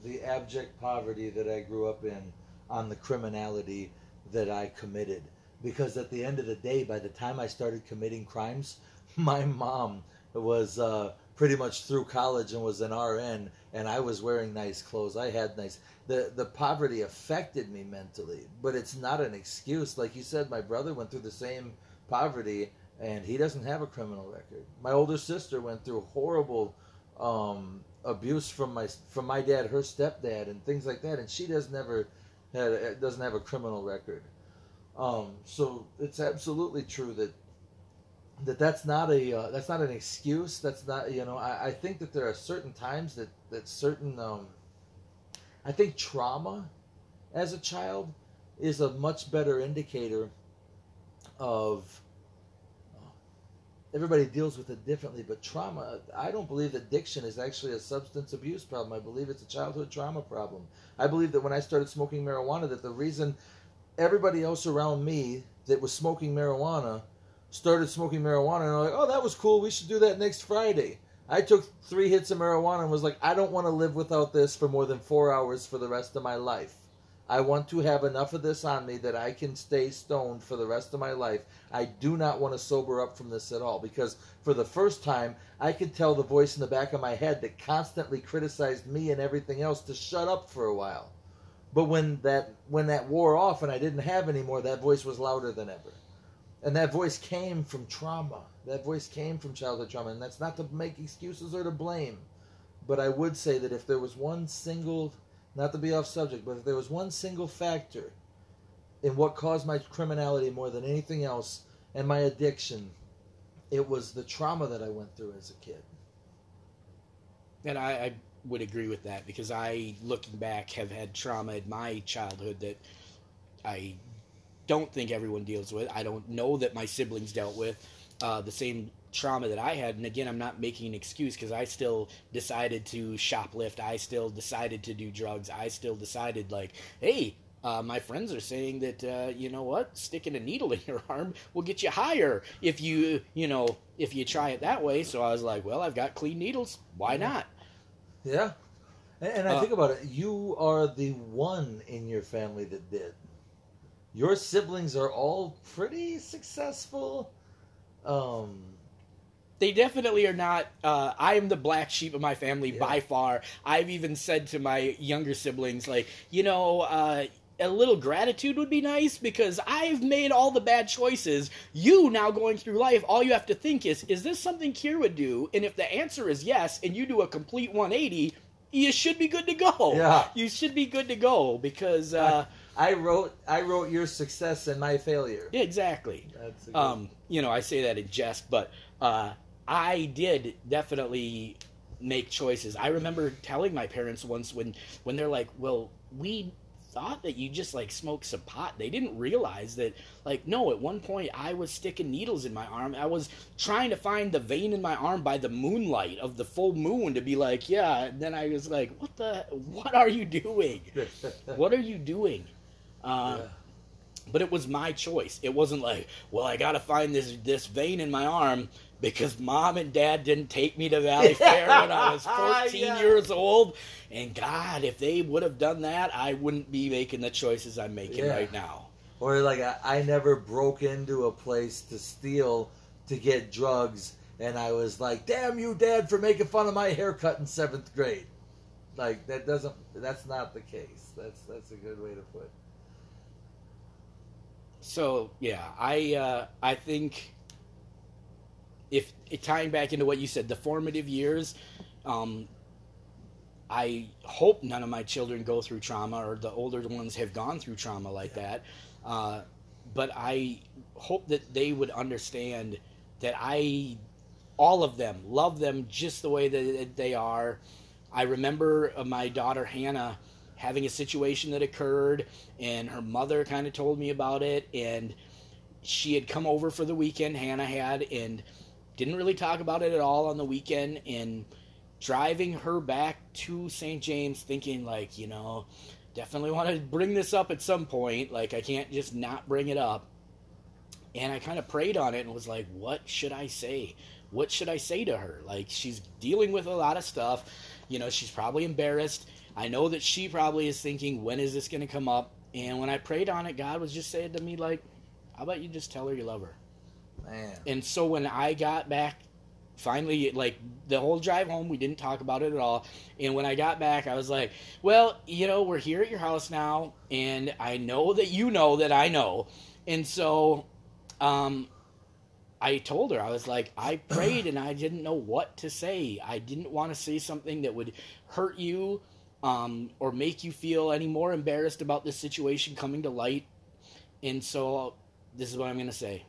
the abject poverty that I grew up in on the criminality that I committed. Because at the end of the day, by the time I started committing crimes, <laughs> my mom was uh, pretty much through college and was an RN, and I was wearing nice clothes. I had nice. The the poverty affected me mentally, but it's not an excuse. Like you said, my brother went through the same poverty, and he doesn't have a criminal record. My older sister went through horrible um, abuse from my from my dad, her stepdad, and things like that, and she does never had doesn't have a criminal record. Um, so it's absolutely true that that that's not a uh, that's not an excuse. That's not you know I, I think that there are certain times that that certain um, I think trauma as a child is a much better indicator of everybody deals with it differently, but trauma, I don't believe addiction is actually a substance abuse problem. I believe it's a childhood trauma problem. I believe that when I started smoking marijuana, that the reason everybody else around me that was smoking marijuana started smoking marijuana and like, oh, that was cool. We should do that next Friday. I took three hits of marijuana and was like, I don't want to live without this for more than four hours for the rest of my life. I want to have enough of this on me that I can stay stoned for the rest of my life. I do not want to sober up from this at all because for the first time, I could tell the voice in the back of my head that constantly criticized me and everything else to shut up for a while. But when that when that wore off and I didn't have any more, that voice was louder than ever. And that voice came from trauma. That voice came from childhood trauma, and that's not to make excuses or to blame. But I would say that if there was one single not to be off subject, but if there was one single factor in what caused my criminality more than anything else and my addiction, it was the trauma that I went through as a kid. And I, I would agree with that because I, looking back, have had trauma in my childhood that I don't think everyone deals with. I don't know that my siblings dealt with uh, the same trauma that I had. And again, I'm not making an excuse because I still decided to shoplift. I still decided to do drugs. I still decided, like, hey, uh, my friends are saying that uh, you know what, sticking a needle <laughs> in your arm will get you higher if you you know if you try it that way. So I was like, well, I've got clean needles. Why not? Yeah, and, and I Uh, think about it. You are the one in your family that did. Your siblings are all pretty successful. Um, They definitely are not. Uh, I am the black sheep of my family Yeah. by far. I've even said to my younger siblings, like, you know, uh, a little gratitude would be nice because I've made all the bad choices. You now going through life, all you have to think is, is this something Kier would do? And if the answer is yes, and you do a complete 180, you should be good to go. Yeah. You should be good to go because, uh, I wrote I wrote your success and my failure. exactly. That's um, you know, I say that in jest, but uh, I did definitely make choices. I remember telling my parents once when when they're like, "Well, we thought that you just like smoked some pot." They didn't realize that like no, at one point I was sticking needles in my arm. I was trying to find the vein in my arm by the moonlight of the full moon to be like, "Yeah." And then I was like, "What the what are you doing? <laughs> What are you doing?" Uh, Yeah. but it was my choice. It wasn't like, well, I got to find this this vein in my arm because mom and dad didn't take me to Valley <laughs> Fair when I was <laughs> 14 Yeah. years old. And God, if they would have done that, I wouldn't be making the choices I'm making Yeah. right now. Or like I, I never broke into a place to steal to get drugs, and I was like, "Damn you, Dad, for making fun of my haircut in seventh grade." Like that doesn't. That's not the case. That's that's a good way to put. It. So yeah, I uh, I think if tying back into what you said, the formative years, um, I hope none of my children go through trauma or the older ones have gone through trauma like that. Uh, but I hope that they would understand that I, all of them, love them just the way that they are. I remember uh, my daughter Hannah having a situation that occurred, and her mother kind of told me about it, and she had come over for the weekend. Hannah had, and didn't really talk about it at all on the weekend, and driving her back to St. James, thinking like, you know, definitely want to bring this up at some point. Like, I can't just not bring it up. And I kind of prayed on it and was like, what should I say? What should I say to her? Like, she's dealing with a lot of stuff. You know, she's probably embarrassed. I know that she probably is thinking, when is this going to come up? And when I prayed on it, God was just saying to me, like, how about you just tell her you love her? Man, And so when I got back, finally, like the whole drive home, we didn't talk about it at all. And when I got back, I was like, well, you know, we're here at your house now, and I know that you know that I know. And so um, I told her, I was like, I <clears throat> prayed and I didn't know what to say. I didn't want to say something that would hurt you um, or make you feel any more embarrassed about this situation coming to light. And so this is what I'm going to say.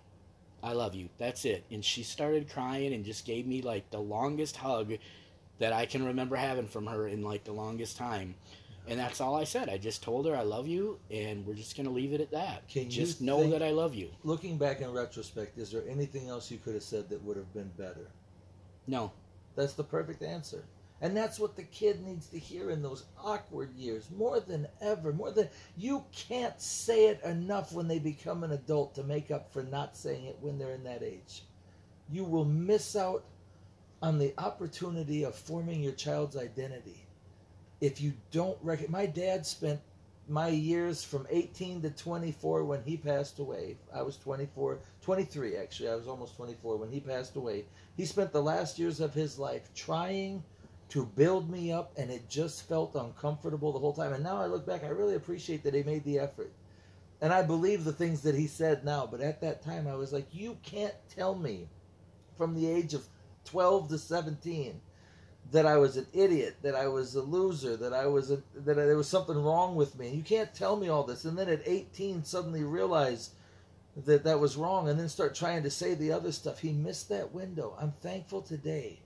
I love you. That's it. And she started crying and just gave me like the longest hug that I can remember having from her in like the longest time. And that's all I said. I just told her I love you, and we're just going to leave it at that. Can you just know think- that I love you. Looking back in retrospect, is there anything else you could have said that would have been better? No. That's the perfect answer. And that's what the kid needs to hear in those awkward years more than ever. More than you can't say it enough when they become an adult to make up for not saying it when they're in that age. You will miss out on the opportunity of forming your child's identity if you don't rec- my dad spent my years from 18 to 24 when he passed away i was 24 23 actually i was almost 24 when he passed away he spent the last years of his life trying to build me up and it just felt uncomfortable the whole time and now i look back i really appreciate that he made the effort and i believe the things that he said now but at that time i was like you can't tell me from the age of 12 to 17 that I was an idiot, that I was a loser, that I was a, that there was something wrong with me. You can't tell me all this, and then at 18 suddenly realize that that was wrong, and then start trying to say the other stuff. He missed that window. I'm thankful today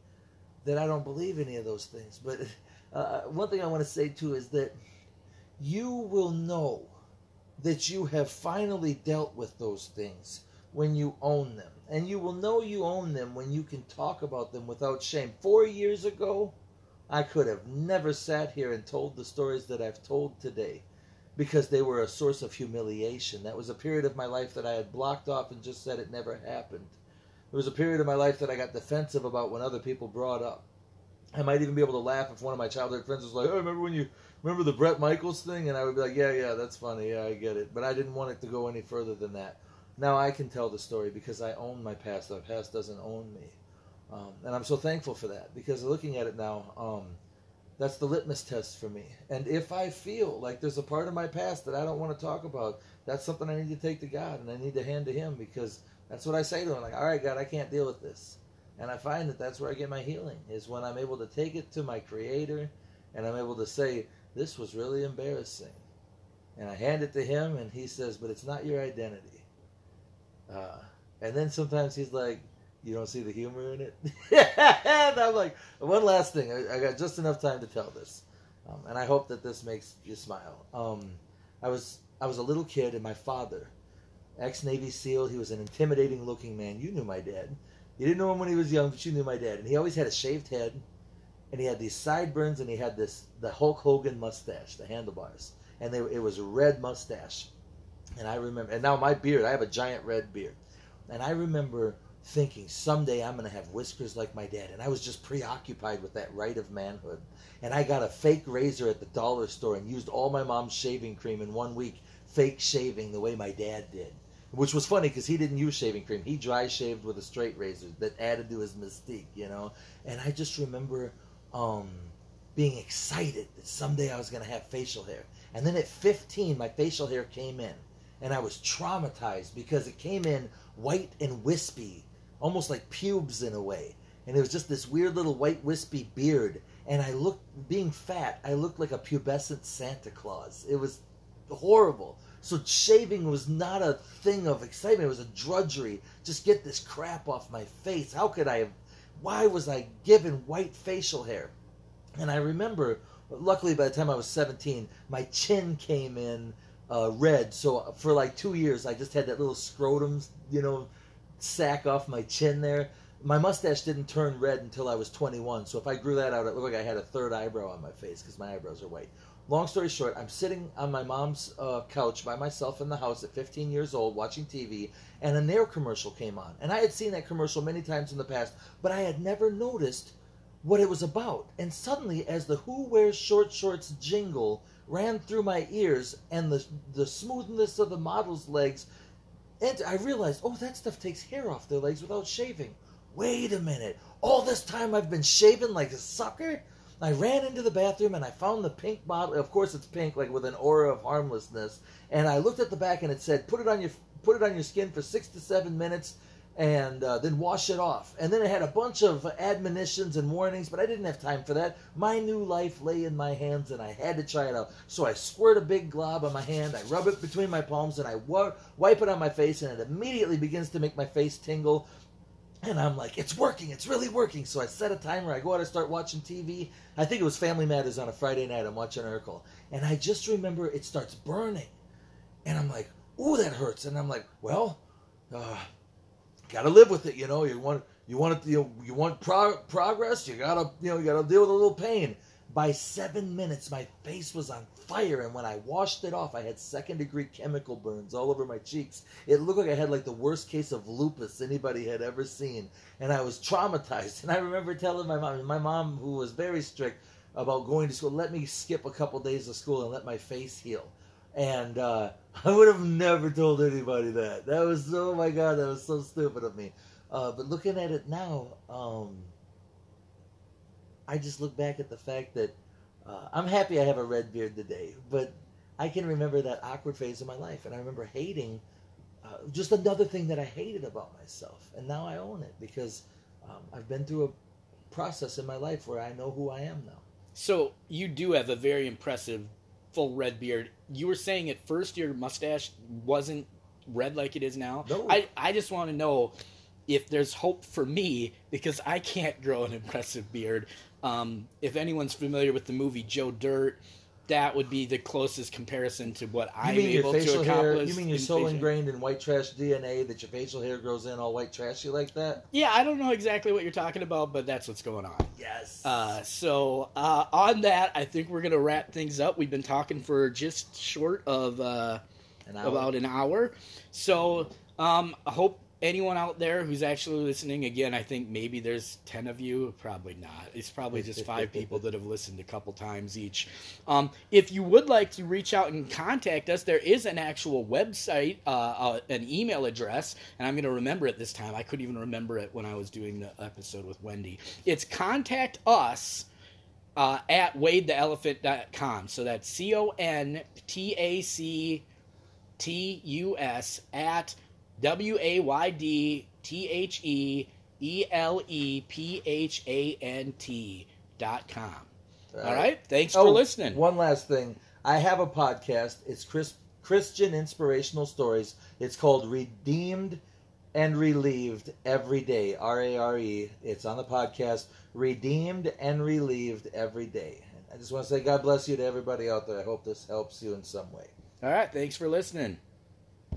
that I don't believe any of those things. But <laughs> uh, one thing I want to say too is that you will know that you have finally dealt with those things when you own them. And you will know you own them when you can talk about them without shame. Four years ago, I could have never sat here and told the stories that I've told today because they were a source of humiliation. That was a period of my life that I had blocked off and just said it never happened. There was a period of my life that I got defensive about when other people brought up. I might even be able to laugh if one of my childhood friends was like, "Oh, remember when you remember the Bret Michaels thing?" And I would be like, "Yeah, yeah, that's funny. Yeah, I get it." But I didn't want it to go any further than that. Now I can tell the story because I own my past. My past doesn't own me, um, and I'm so thankful for that. Because looking at it now, um, that's the litmus test for me. And if I feel like there's a part of my past that I don't want to talk about, that's something I need to take to God and I need to hand to Him because that's what I say to Him. Like, all right, God, I can't deal with this. And I find that that's where I get my healing is when I'm able to take it to my Creator, and I'm able to say, this was really embarrassing. And I hand it to Him, and He says, but it's not your identity. Uh, and then sometimes he's like, "You don't see the humor in it." <laughs> and I'm like, one last thing. I, I got just enough time to tell this, um, and I hope that this makes you smile. Um, I was I was a little kid, and my father, ex Navy SEAL, he was an intimidating looking man. You knew my dad. You didn't know him when he was young, but you knew my dad. And he always had a shaved head, and he had these sideburns, and he had this the Hulk Hogan mustache, the handlebars, and they, it was a red mustache. And I remember, and now my beard, I have a giant red beard. And I remember thinking, someday I'm going to have whiskers like my dad. And I was just preoccupied with that right of manhood. And I got a fake razor at the dollar store and used all my mom's shaving cream in one week, fake shaving the way my dad did. Which was funny because he didn't use shaving cream. He dry shaved with a straight razor that added to his mystique, you know? And I just remember um, being excited that someday I was going to have facial hair. And then at 15, my facial hair came in and I was traumatized because it came in white and wispy, almost like pubes in a way. And it was just this weird little white wispy beard. And I looked, being fat, I looked like a pubescent Santa Claus. It was horrible. So shaving was not a thing of excitement. It was a drudgery. Just get this crap off my face. How could I have? Why was I given white facial hair? And I remember, luckily by the time I was 17, my chin came in uh, red. So for like two years, I just had that little scrotum, you know, sack off my chin there. My mustache didn't turn red until I was 21. So if I grew that out, it looked like I had a third eyebrow on my face because my eyebrows are white. Long story short, I'm sitting on my mom's uh, couch by myself in the house at 15 years old watching TV, and a Nair commercial came on. And I had seen that commercial many times in the past, but I had never noticed what it was about. And suddenly, as the Who Wears Short Shorts jingle ran through my ears and the, the smoothness of the model's legs, and I realized, oh, that stuff takes hair off their legs without shaving. Wait a minute. All this time I've been shaving like a sucker? I ran into the bathroom and I found the pink bottle. Of course, it's pink, like with an aura of harmlessness. And I looked at the back and it said, "Put it on your put it on your skin for six to seven minutes, and uh, then wash it off." And then it had a bunch of admonitions and warnings, but I didn't have time for that. My new life lay in my hands, and I had to try it out. So I squirt a big glob on my hand, I rub it between my palms, and I wipe it on my face, and it immediately begins to make my face tingle. And I'm like, it's working, it's really working. So I set a timer. I go out, I start watching TV. I think it was Family Matters on a Friday night. I'm watching Urkel. And I just remember it starts burning. And I'm like, ooh, that hurts. And I'm like, well, uh, gotta live with it, you know. You want you want it, you know, you want pro- progress. You gotta you know you gotta deal with a little pain. By seven minutes, my face was on fire, and when I washed it off, I had second degree chemical burns all over my cheeks. It looked like I had like the worst case of lupus anybody had ever seen, and I was traumatized. <laughs> And I remember telling my mom, my mom who was very strict about going to school, let me skip a couple days of school and let my face heal. And uh, <laughs> I would have never told anybody that. That was oh my god, that was so stupid of me. Uh, but looking at it now, um, I just look back at the fact that uh, I'm happy I have a red beard today, but I can remember that awkward phase of my life, and I remember hating uh, just another thing that I hated about myself, and now I own it because um, I've been through a process in my life where I know who I am now. So you do have a very impressive full red beard. You were saying at first your mustache wasn't red like it is now. No. I I just want to know if there's hope for me because I can't grow an impressive beard. Um, if anyone's familiar with the movie Joe Dirt, that would be the closest comparison to what I'm able to facial hair? accomplish. You mean you're in so facial- ingrained in white trash DNA that your facial hair grows in all white trashy like that? Yeah, I don't know exactly what you're talking about, but that's what's going on. Yes. Uh, so uh, on that, I think we're gonna wrap things up. We've been talking for just short of uh, And I about an hour. So um, I hope anyone out there who's actually listening, again, I think maybe there's 10 of you. Probably not. It's probably just five people that have listened a couple times each. Um, if you would like to reach out and contact us, there is an actual website, uh, uh, an email address, and I'm going to remember it this time. I couldn't even remember it when I was doing the episode with Wendy. It's contact us uh, at waydtheelephant.com. So that's C O N T A C T U S at W A Y D T H E E L E P H A N T dot com. All right. Thanks for Oh, listening. One last thing. I have a podcast. It's Chris, Christian Inspirational Stories. It's called Redeemed and Relieved Every Day. R A R E. It's on the podcast. Redeemed and Relieved Every Day. I just want to say God bless you to everybody out there. I hope this helps you in some way. All right. Thanks for listening.